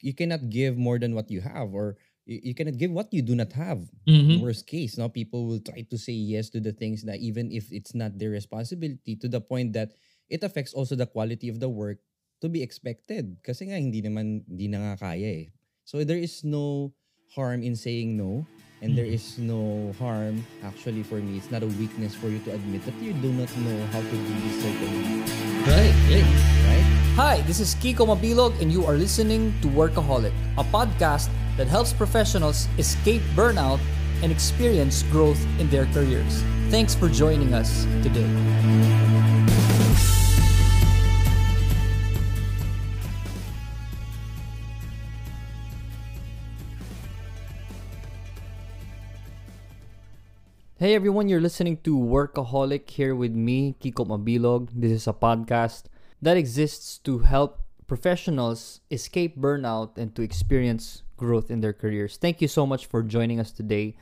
you cannot give more than what you have or you, you cannot give what you do not have. Mhm. Worst case, no, people will try to say yes to the things that even if it's not their responsibility to the point that it affects also the quality of the work to be expected. Kasi nga hindi naman hindi na nga kaya eh. So there is no harm in saying no and there Mhm. is no harm actually for me it's not a weakness for you to admit that you do not know how to do this certain Right, right. right Hi, this is Kiko Mabilog, and you are listening to Workaholic, a podcast that helps professionals escape burnout and experience growth in their careers. Thanks for joining us today. Hey everyone, you're listening to Workaholic here with me, Kiko Mabilog. This is a podcast that exists to help professionals escape burnout and to experience growth in their careers. Thank you so much for joining us today.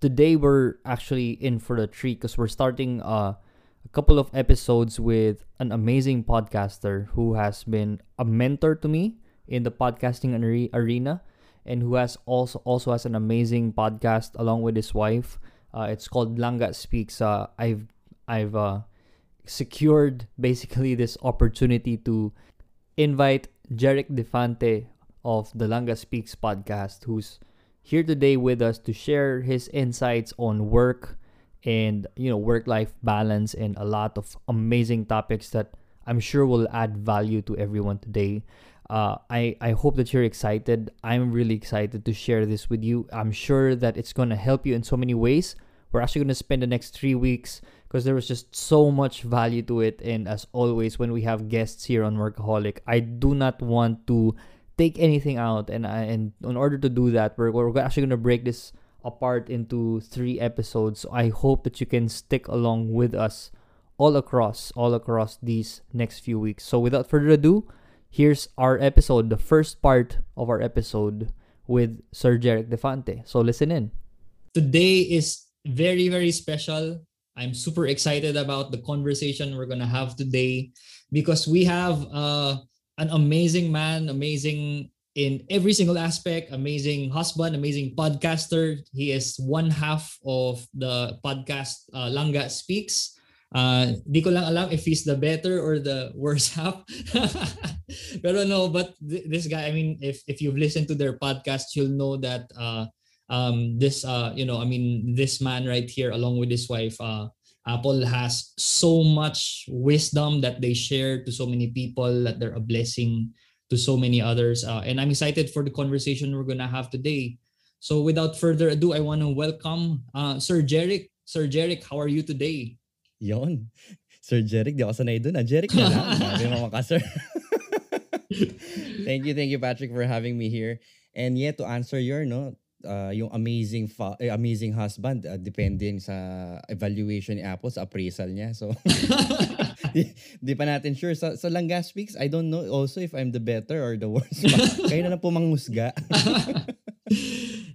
Today we're actually in for a treat because we're starting uh, a couple of episodes with an amazing podcaster who has been a mentor to me in the podcasting are- arena and who has also also has an amazing podcast along with his wife. Uh, it's called Langa Speaks. Uh, I've I've uh, secured basically this opportunity to invite Jeric Defante of the Langa Speaks podcast, who's here today with us to share his insights on work and you know work life balance and a lot of amazing topics that I'm sure will add value to everyone today. Uh, I, I hope that you're excited. I'm really excited to share this with you. I'm sure that it's going to help you in so many ways. We're actually going to spend the next three weeks because there was just so much value to it. And as always, when we have guests here on Workaholic, I do not want to take anything out. And I, and in order to do that, we're, we're actually going to break this apart into three episodes. So I hope that you can stick along with us all across all across these next few weeks. So without further ado, here's our episode, the first part of our episode with Sir Jeric Defante. So listen in. Today is very, very special. I'm super excited about the conversation we're gonna have today because we have uh, an amazing man, amazing in every single aspect, amazing husband, amazing podcaster. He is one half of the podcast uh, Langa Speaks. Uh, di ko lang alam if he's the better or the worse half. Pero no, but th- this guy, I mean, if if you've listened to their podcast, you'll know that uh, um, this, uh, you know, I mean, this man right here, along with his wife, uh, Apple has so much wisdom that they share to so many people that they're a blessing to so many others. Uh, and I'm excited for the conversation we're gonna have today. So without further ado, I want to welcome uh, Sir Jeric. Sir Jeric, how are you today? yon Sir Jeric di ako sanay dun ah Jeric na lang sabi mo ka sir thank you thank you Patrick for having me here and yeah to answer your no uh, yung amazing fa- eh, amazing husband uh, depende sa evaluation ni Apple sa appraisal niya so di, di pa natin sure sa, sa Langga Speaks I don't know also if I'm the better or the worst kayo na lang po manghusga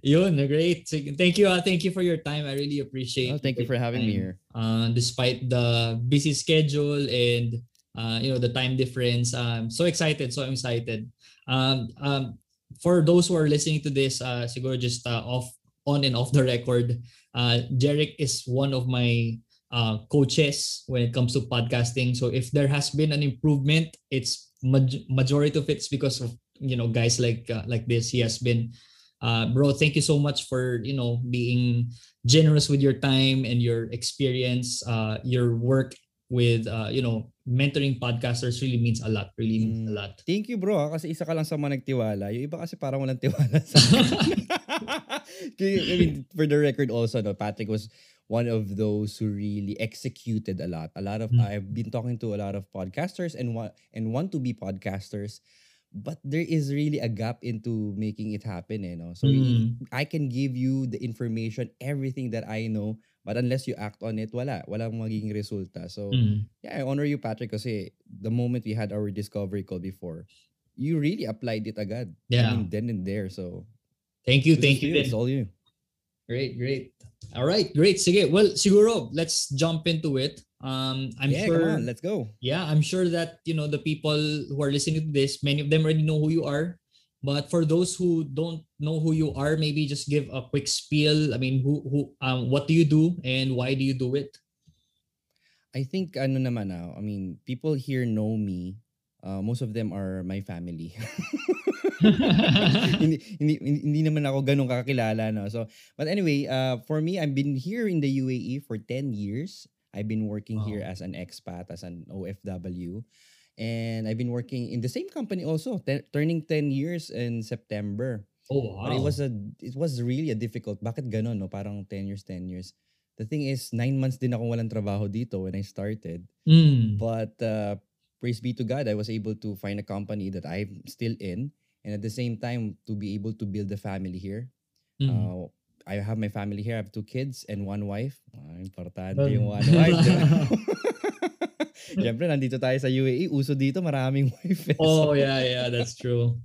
Yun, great. Thank you. Uh, thank you for your time. I really appreciate. oh, thank you for having me here Uh, despite the busy schedule and uh, you know the time difference, I'm so excited. So excited. Um, um, for those who are listening to this, uh, siguro just uh, off on and off the record, uh, Jeric is one of my uh, coaches when it comes to podcasting. So if there has been an improvement, it's maj- majority of it's because of you know guys like uh, like this. He has been uh, bro thank you so much for you know being generous with your time and your experience uh, your work with uh, you know mentoring podcasters really means a lot really means a Mm. lot Thank you bro kasi isa ka lang sa mga nagtiwala. Yung iba kasi parang walang tiwala sa. I mean, for the record also, no, Patrick was one of those who really executed a lot. A lot of Mm. I've been talking to a lot of podcasters and want and want to be podcasters, but there is really a gap into making it happen, you know. So Mm. I can give you the information, everything that I know, but unless you act on it, wala, walang magiging resulta. So Mm. yeah, I honor you, Patrick, kasi the moment we had our discovery call before, you really applied it agad. Yeah. I mean, then and there. So, thank you thank you It's all you. great great all right great sige well siguro let's jump into it um i'm yeah, sure come on, let's go. yeah i'm sure that you know the people who are listening to this many of them already know who you are But for those who don't know who you are, maybe just give a quick spiel. I mean, who who um what do you do and why do you do it? I think ano naman now, I mean, people here know me. Uh, most of them are my family. hindi, hindi, hindi naman ako ganun kakilala. No? So, but anyway, uh, for me, I've been here in the UAE for 10 years. I've been working wow. here as an expat, as an OFW. And I've been working in the same company also, t- turning 10 years in September. Oh, wow. But it was a it was really a difficult. Bakit ganun, no? Parang 10 years, 10 years. The thing is, nine months din akong walang trabaho dito when I started. Mm. But uh, praise be to God, I was able to find a company that I'm still in and at the same time to be able to build a family here. Mm. Uh, I have my family here. I have two kids and one wife. Ah, importante um. yung one wife. Siyempre, nandito tayo sa UAE. Uso dito, maraming wife. Eh. Oh, yeah, yeah. That's true.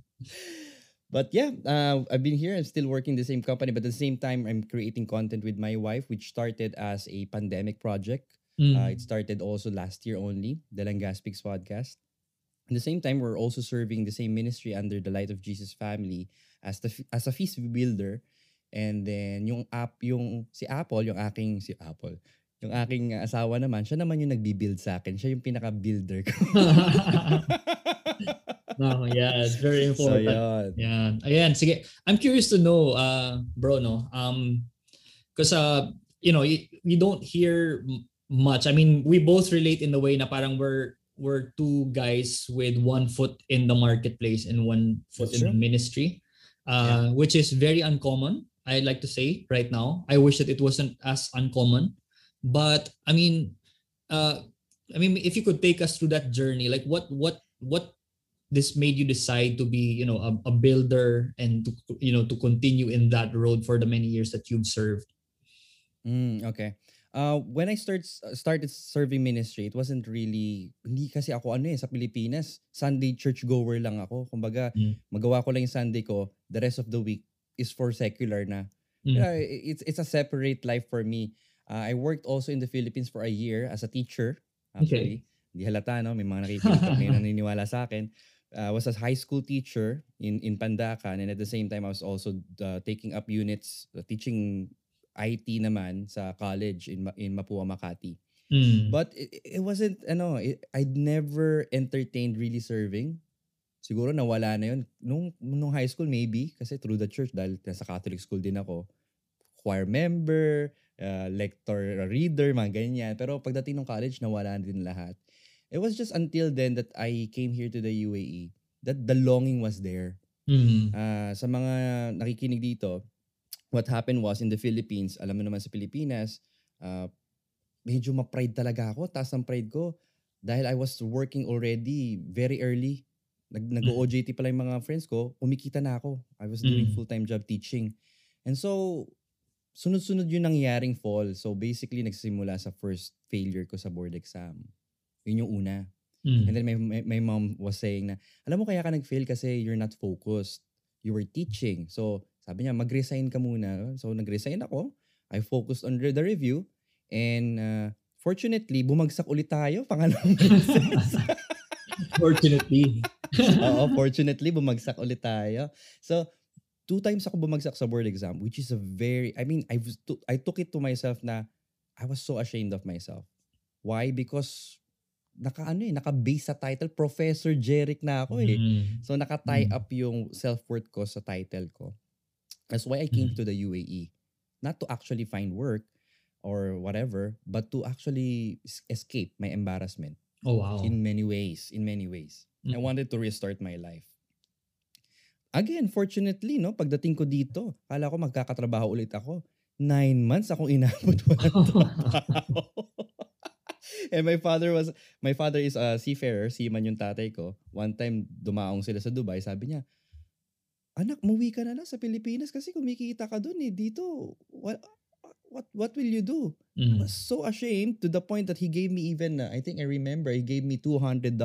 But yeah, uh, I've been here and still working the same company. But at the same time, I'm creating content with my wife, which started as a pandemic project. Mm. Uh, it started also last year only, the Langaspix podcast. At the same time, we're also serving the same ministry under the Light of Jesus family as the as a feast builder. And then yung app yung si Apple, yung aking si Apple, yung aking asawa naman, siya naman yung nagbi-build sa akin. Siya yung pinaka-builder ko. no, yeah, it's very important. So, yun. Yeah. Ayan, sige. I'm curious to know, uh, bro, no? Um, because, uh, you know, you don't hear much. I mean, we both relate in the way na parang we're we're two guys with one foot in the marketplace and one foot That's in true. the ministry, uh, yeah. which is very uncommon. I'd like to say right now. I wish that it wasn't as uncommon, but I mean, uh, I mean, if you could take us through that journey, like what what what this made you decide to be, you know, a, a builder and to you know to continue in that road for the many years that you've served. Mm, okay. Uh, when I start started serving ministry, it wasn't really hindi kasi ako ano eh sa Pilipinas, Sunday church goer lang ako. Kumbaga, mm. magawa ko lang yung Sunday ko, the rest of the week is for secular na. Mm. It's it's a separate life for me. Uh, I worked also in the Philippines for a year as a teacher. Actually, okay. hindi halata no, may mga nakikinig may naniniwala sa akin. I uh, was a high school teacher in in Pandacan and at the same time I was also uh, taking up units uh, teaching IT naman sa college in in Mapua Makati. Mm. But it, it wasn't ano, it, I'd never entertained really serving. Siguro nawala na 'yun nung nung high school maybe kasi through the church dahil sa Catholic school din ako. Choir member, uh, lector, reader, mga ganyan. Pero pagdating ng college nawala din lahat. It was just until then that I came here to the UAE that the longing was there. Mm-hmm. Uh, sa mga nakikinig dito, what happened was in the Philippines, alam mo naman sa Pilipinas, uh, medyo ma-pride talaga ako. Taas ng pride ko. Dahil I was working already very early. Nag, nag-OJT pala yung mga friends ko, kumikita na ako. I was doing mm. full-time job teaching. And so, sunod-sunod yung nangyaring fall. So basically, nagsimula sa first failure ko sa board exam. Yun yung una. Mm. And then my, my, my mom was saying na, alam mo kaya ka nag-fail kasi you're not focused. You were teaching. So sabi niya, mag-resign ka muna. So, nag-resign ako. I focused on the review. And uh, fortunately, bumagsak ulit tayo. Pangalawang fortunately. Oo, fortunately, bumagsak ulit tayo. So, two times ako bumagsak sa board exam, which is a very, I mean, I, I took it to myself na I was so ashamed of myself. Why? Because naka ano eh, naka-base sa title, Professor Jeric na ako eh. Mm-hmm. So naka-tie mm-hmm. up yung self-worth ko sa title ko. That's why I came mm. to the UAE. Not to actually find work or whatever, but to actually escape my embarrassment. Oh wow. In many ways, in many ways. Mm. I wanted to restart my life. Again, fortunately, no, pagdating ko dito, kala ko magkakatrabaho ulit ako. Nine months akong inabot walang. And my father was, my father is a seafarer, seaman yung tatay ko. One time, dumaong sila sa Dubai, sabi niya, anak, muwi ka na lang sa Pilipinas kasi kumikita ka doon eh. Dito, what, what, what will you do? Mm. I was so ashamed to the point that he gave me even, uh, I think I remember, he gave me $200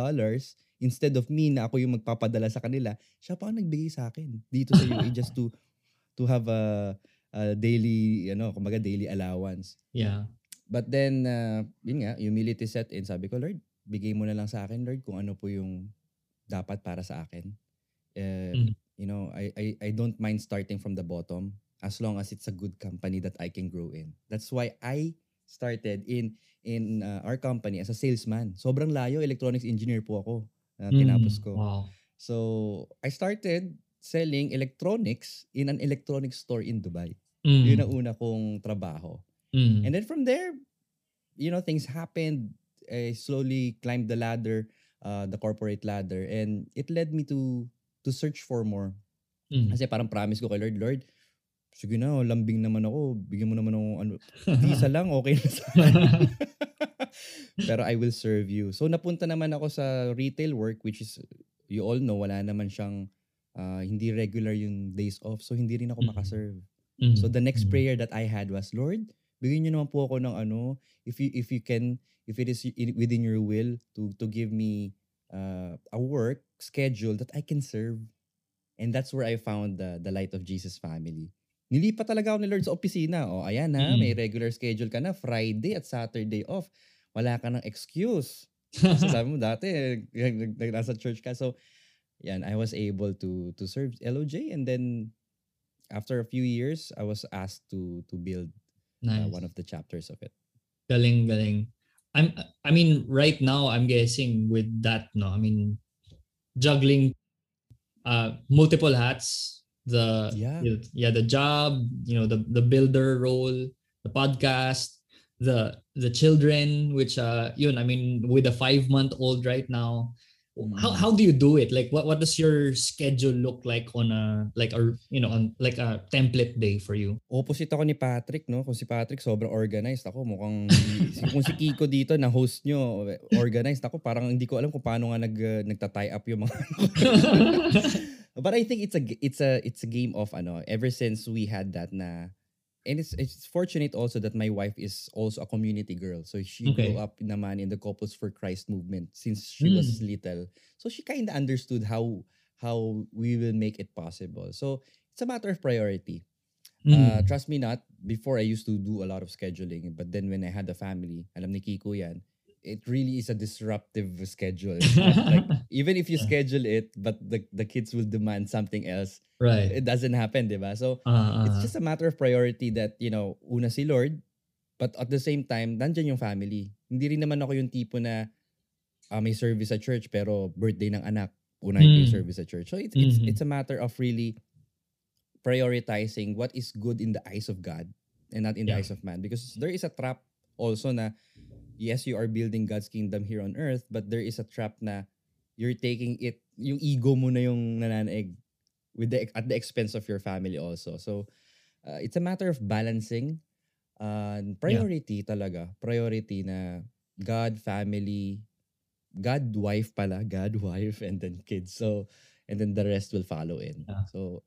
instead of me na ako yung magpapadala sa kanila. Siya pa ang nagbigay sa akin dito sa UAE just to to have a, a daily, ano, kumbaga daily allowance. Yeah. But then, uh, yun nga, humility set in. Sabi ko, Lord, bigay mo na lang sa akin, Lord, kung ano po yung dapat para sa akin. Uh, mm you know, I, I I don't mind starting from the bottom as long as it's a good company that I can grow in. That's why I started in in uh, our company as a salesman. Sobrang layo, electronics engineer po ako. Uh, tinapos Mm, ko. Wow. So, I started selling electronics in an electronics store in Dubai. Mm, Yun ang una kong trabaho. mm, And then from there, you know, things happened. I slowly climbed the ladder, uh, the corporate ladder, and it led me to to search for more. mm. Kasi parang promise ko kay Lord, Lord, sige na, lambing naman ako. Bigyan mo naman ako, ano, visa lang, okay na sa. Pero I will serve you. So napunta naman ako sa retail work, which is, you all know, wala naman siyang, uh, hindi regular yung days off. So hindi rin ako Mhm. makaserve. Mm, So the next mm. prayer that I had was, Lord, bigyan niyo naman po ako ng ano, if you if you can, if it is within your will to to give me uh, a work schedule that I can serve. And that's where I found the the light of Jesus family. Nilipat talaga ako ni Lord sa opisina. O ayan na, Mm. may regular schedule ka na, Friday at Saturday off. Wala ka ng excuse. So sabi mo dati, nasa church ka. So, yan, I was able to to serve LOJ and then after a few years, I was asked to to build uh, nice. one of the chapters of it. Galing, galing. I'm I mean right now I'm guessing with that no I mean juggling uh multiple hats the Yeah. you- yeah the job you know the the builder role the podcast the the children which uh yun I mean with a 5 month old right now how Mm. how do you do it like what what does your schedule look like on a like a you know on like a template day for you Opposite ako ni Patrick, no? Kung si Patrick sobrang organized ako, mukhang si, kung si Kiko dito na host nyo, organized ako, parang hindi ko alam kung paano nga nag uh, nagta-tie up yung mga But I think it's a it's a it's a game of ano, ever since we had that na and it's it's fortunate also that my wife is also a community girl. So she Okay. grew up naman in the Couples for Christ movement since she was little. So she kind of understood how how we will make it possible. So it's a matter of priority. Uh, Mm. trust me not, before I used to do a lot of scheduling, but then when I had a family, alam ni Kiko yan, it really is a disruptive schedule. It's like, even if you schedule it, but the, the kids will demand something else, right it doesn't happen, di ba? So, uh, it's just a matter of priority that, you know, una si Lord, but at the same time, nandyan yung family. Hindi rin naman ako yung tipo na ah, may service sa church pero birthday ng anak, unahin ko yung Mm. service sa church. So it's, it's, Mhm. it's a matter of really prioritizing what is good in the eyes of God and not in the Yeah. eyes of man. Because there is a trap also na, yes, you are building God's kingdom here on earth, but there is a trap na you're taking it, yung ego mo na yung nananaig with the at the expense of your family also. So uh, it's a matter of balancing uh, priority talaga. Priority na God, family, God, wife pala, God, wife, and then kids. So, and then the rest will follow in. Yeah. So,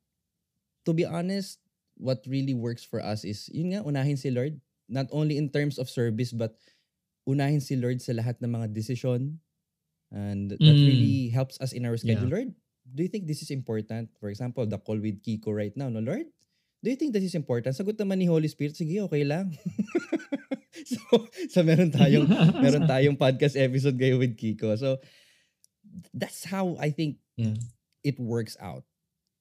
to be honest, what really works for us is, yun nga, unahin si Lord. Not only in terms of service, but unahin si Lord sa lahat ng mga decision. And that Mm. really helps us in our schedule. Yeah. Lord, do you think this is important? For example, the call with Kiko right now. No, Lord, do you think this is important? Sagot naman ni Holy Spirit, sige, okay lang. so, so meron tayong meron tayong podcast episode ngayon with Kiko. So that's how I think Yeah. it works out.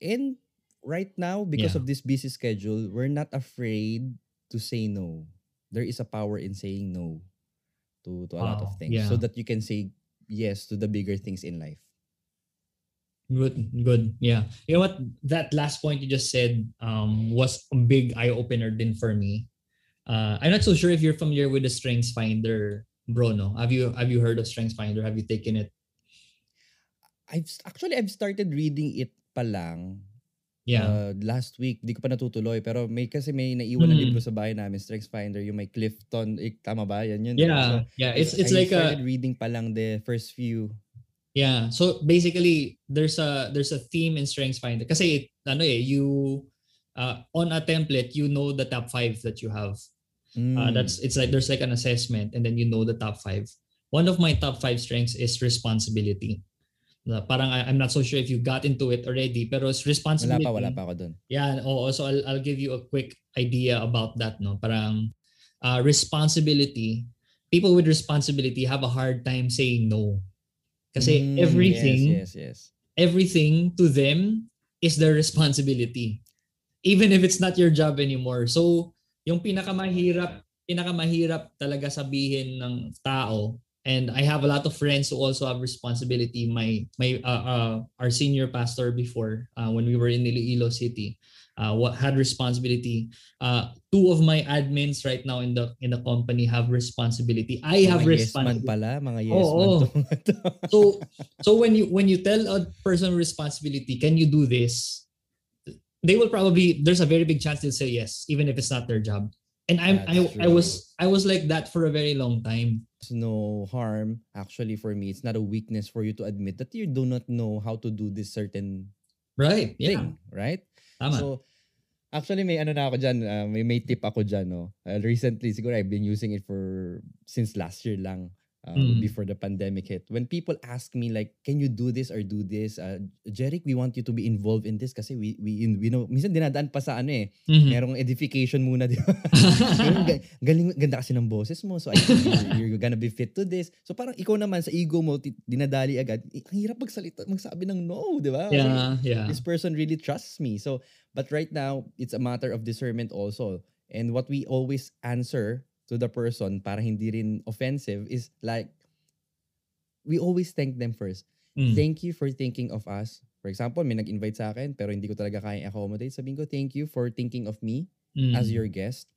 And right now, because Yeah. of this busy schedule, we're not afraid to say no. There is a power in saying no to, to a lot of Wow, things so that you can say yes to the bigger things in life. Good, good. Yeah. You know what? That last point you just said um, was a big eye opener din for me. Uh, I'm not so sure if you're familiar with the Strengths Finder, bruno have you have you heard of Strengths Finder? Have you taken it? I've actually I've started reading it pa lang Yeah. uh, last week. Di ko pa natutuloy pero may kasi may naiwan na Hmm. libro sa bahay namin, Strengths Finder, yung may Clifton, eh, tama ba? Yan yun. yeah. So, yeah. It's it's I like a reading pa lang the first few. Yeah. So basically there's a there's a theme in Strengths Finder. Kasi ano eh, you uh, on a template, you know the top five that you have. Uh, Mm. that's it's like there's like an assessment and then you know the top five. One of my top five strengths is responsibility. Na parang I, I'm not so sure if you got into it already, pero it's wala responsibility. pa, wala pa ako doon. Yeah, oo. So I'll, I'll give you a quick idea about that. No, parang uh, responsibility. People with responsibility have a hard time saying no. Kasi Mm, everything Yes, yes, yes. everything to them is their responsibility. Even if it's not your job anymore. So, yung pinakamahirap, pinakamahirap talaga sabihin ng tao, and I have a lot of friends who also have responsibility. My, my uh, uh, our senior pastor before, uh, when we were in Iloilo City, uh, what had responsibility. Uh, two of my admins right now in the in the company have responsibility. I have mga yes man responsibility. pala, mga yes Oo, man oo. to mga to. so so when you when you tell a person responsibility, can you do this? They will probably there's a very big chance they'll say yes, even if it's not their job. And I'm I, I was I was like that for a very long time. It's no harm actually for me. It's not a weakness for you to admit that you do not know how to do this certain Right. Yeah. thing, right? Tama. So, actually may ano na ako dyan, uh, may, may tip ako dyan, no? Uh, recently, siguro I've been using it for, since last year lang, uh, Mm. before the pandemic hit. When people ask me like, can you do this or do this? Uh, Jeric, we want you to be involved in this kasi we, we, we know, minsan dinadaan pa sa ano eh, Mhm. merong edification muna, di ba? Galing, ganda kasi ng boses mo. So, I think you're, you're gonna be fit to this. So, parang ikaw naman sa ego mo, dinadali agad. Eh, ang hirap magsalita, magsabi ng no, di ba? Yeah, yeah. this person really trusts me. So, but right now, it's a matter of discernment also. And what we always answer to the person para hindi rin offensive is like, we always thank them first. Mm. Thank you for thinking of us. For example, may nag-invite sa akin pero hindi ko talaga kaya accommodate. Sabihin ko, thank you for thinking of me Mm. as your guest.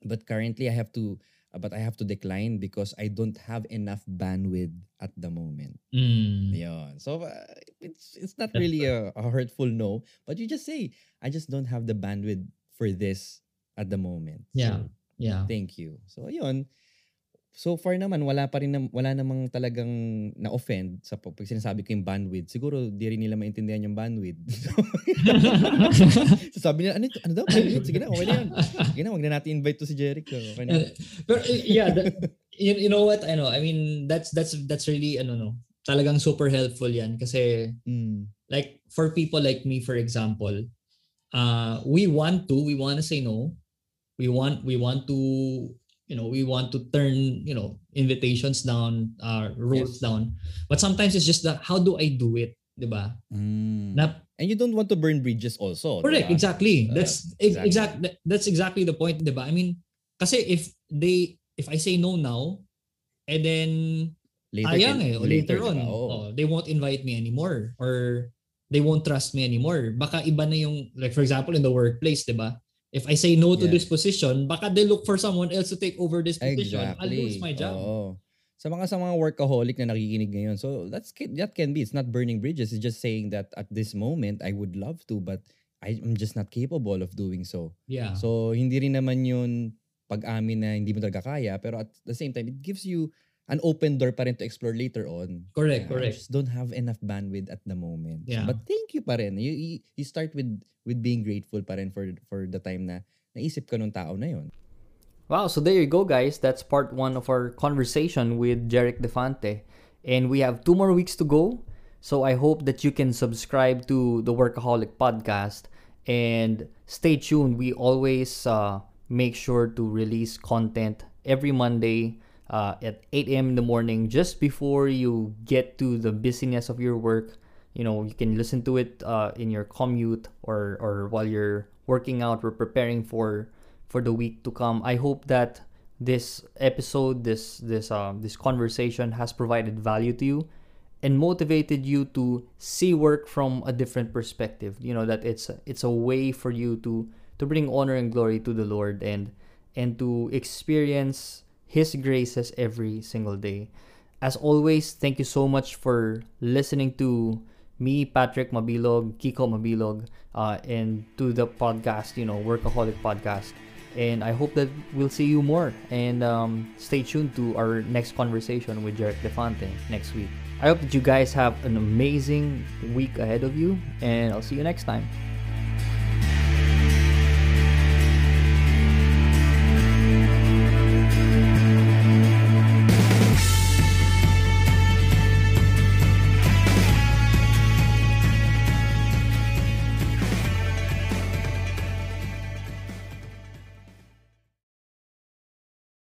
But currently, I have to, but I have to decline because I don't have enough bandwidth at the moment. Mm. Yeah. So uh, it's it's not really a, a hurtful no, but you just say, I just don't have the bandwidth for this at the moment. Yeah. So, Yeah. thank you. So ayun. So far naman wala pa rin nam- wala namang talagang na-offend sa pag sinasabi ko yung bandwidth. Siguro di rin nila maintindihan yung bandwidth. so sabi nila, ano, ano daw? Bandwidth? Sige na, okay na yun. Sige na, wag na natin invite to si Jeric. So, okay na. But uh, yeah, that, you, you know what? I know. I mean, that's that's that's really ano no. Talagang super helpful 'yan kasi Mm. like for people like me for example, uh we want to, we want to say no. We want we want to you know, we want to turn, you know, invitations down, uh roles Yes. down. But sometimes it's just that how do I do it, 'di ba? Mm. Na And you don't want to burn bridges also. Correct, diba? exactly. Uh, that's ex- exactly. exact that- that's exactly the point, 'di ba? I mean, kasi if they if I say no now and then Later, sayang can- eh, o later, on, diba? Oo. oh, they won't invite me anymore or they won't trust me anymore. Baka iba na yung like for example in the workplace, 'di ba? If I say no to Yeah. this position, baka they look for someone else to take over this position. I'll Exactly. lose my job. Oo. Sa mga sa mga workaholic na nakikinig ngayon. So that's that can be. It's not burning bridges. It's just saying that at this moment I would love to but I'm just not capable of doing so. Yeah. So hindi rin naman yun pag-amin na hindi mo talaga kaya pero at the same time it gives you an open door pa rin to explore later on. correct, Yeah, I correct. just don't have enough bandwidth at the moment. Yeah. But thank you pa rin. You, you, you start with with being grateful pa rin for for the time na naisip ka nung tao na yon. Wow, so there you go, guys. That's part one of our conversation with Jeric Defante. And we have two more weeks to go. So I hope that you can subscribe to the Workaholic podcast and stay tuned. We always uh, make sure to release content every Monday uh, at 8 a.m. in the morning, just before you get to the busyness of your work. You know, you can listen to it uh, in your commute or, or while you're working out or preparing for for the week to come. I hope that this episode, this this um this conversation has provided value to you and motivated you to see work from a different perspective. You know that it's it's a way for you to to bring honor and glory to the Lord and and to experience his graces every single day. As always, thank you so much for listening to me, Patrick Mabilog, Kiko Mabilog, uh, and to the podcast, you know, Workaholic Podcast. And I hope that we'll see you more. And um, stay tuned to our next conversation with Jeric Defante next week. I hope that you guys have an amazing week ahead of you, and I'll see you next time.